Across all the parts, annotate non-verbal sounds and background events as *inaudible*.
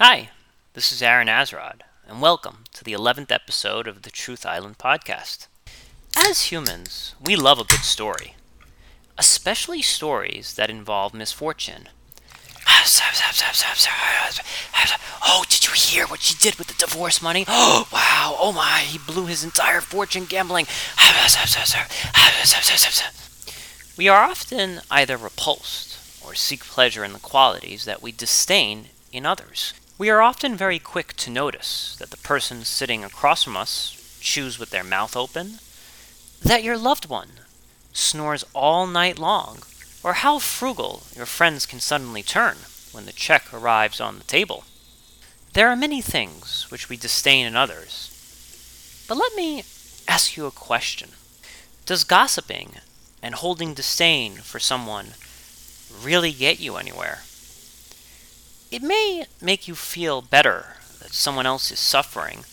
Hi, this is Aaron Azrod, and welcome to the 11th episode of the Truth Island podcast. As humans, we love a good story, especially stories that involve misfortune. Oh, did you hear what she did with the divorce money? Oh, *gasps* wow. Oh my, he blew his entire fortune gambling. We are often either repulsed or seek pleasure in the qualities that we disdain in others. We are often very quick to notice that the person sitting across from us chews with their mouth open, that your loved one snores all night long, or how frugal your friends can suddenly turn when the check arrives on the table. There are many things which we disdain in others. But let me ask you a question Does gossiping and holding disdain for someone really get you anywhere? It may make you feel better that someone else is suffering,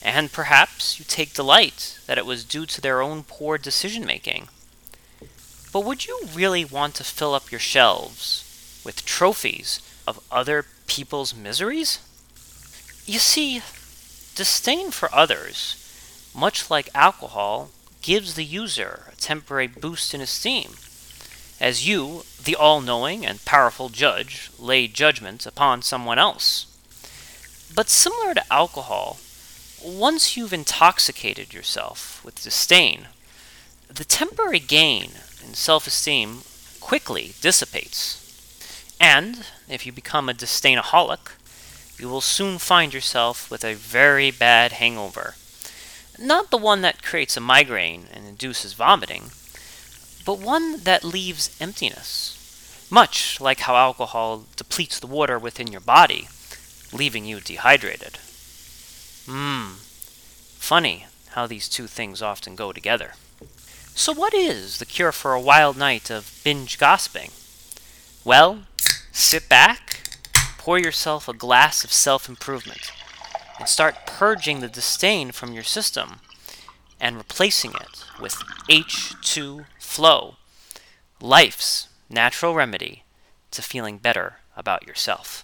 and perhaps you take delight that it was due to their own poor decision making. But would you really want to fill up your shelves with trophies of other people's miseries? You see, disdain for others, much like alcohol, gives the user a temporary boost in esteem as you, the all knowing and powerful judge, lay judgment upon someone else. But similar to alcohol, once you've intoxicated yourself with disdain, the temporary gain in self esteem quickly dissipates. And if you become a disdainaholic, you will soon find yourself with a very bad hangover. Not the one that creates a migraine and induces vomiting but one that leaves emptiness, much like how alcohol depletes the water within your body, leaving you dehydrated. Mmm, funny how these two things often go together. So, what is the cure for a wild night of binge gossiping? Well, sit back, pour yourself a glass of self improvement, and start purging the disdain from your system and replacing it with H2 flow, life's natural remedy to feeling better about yourself.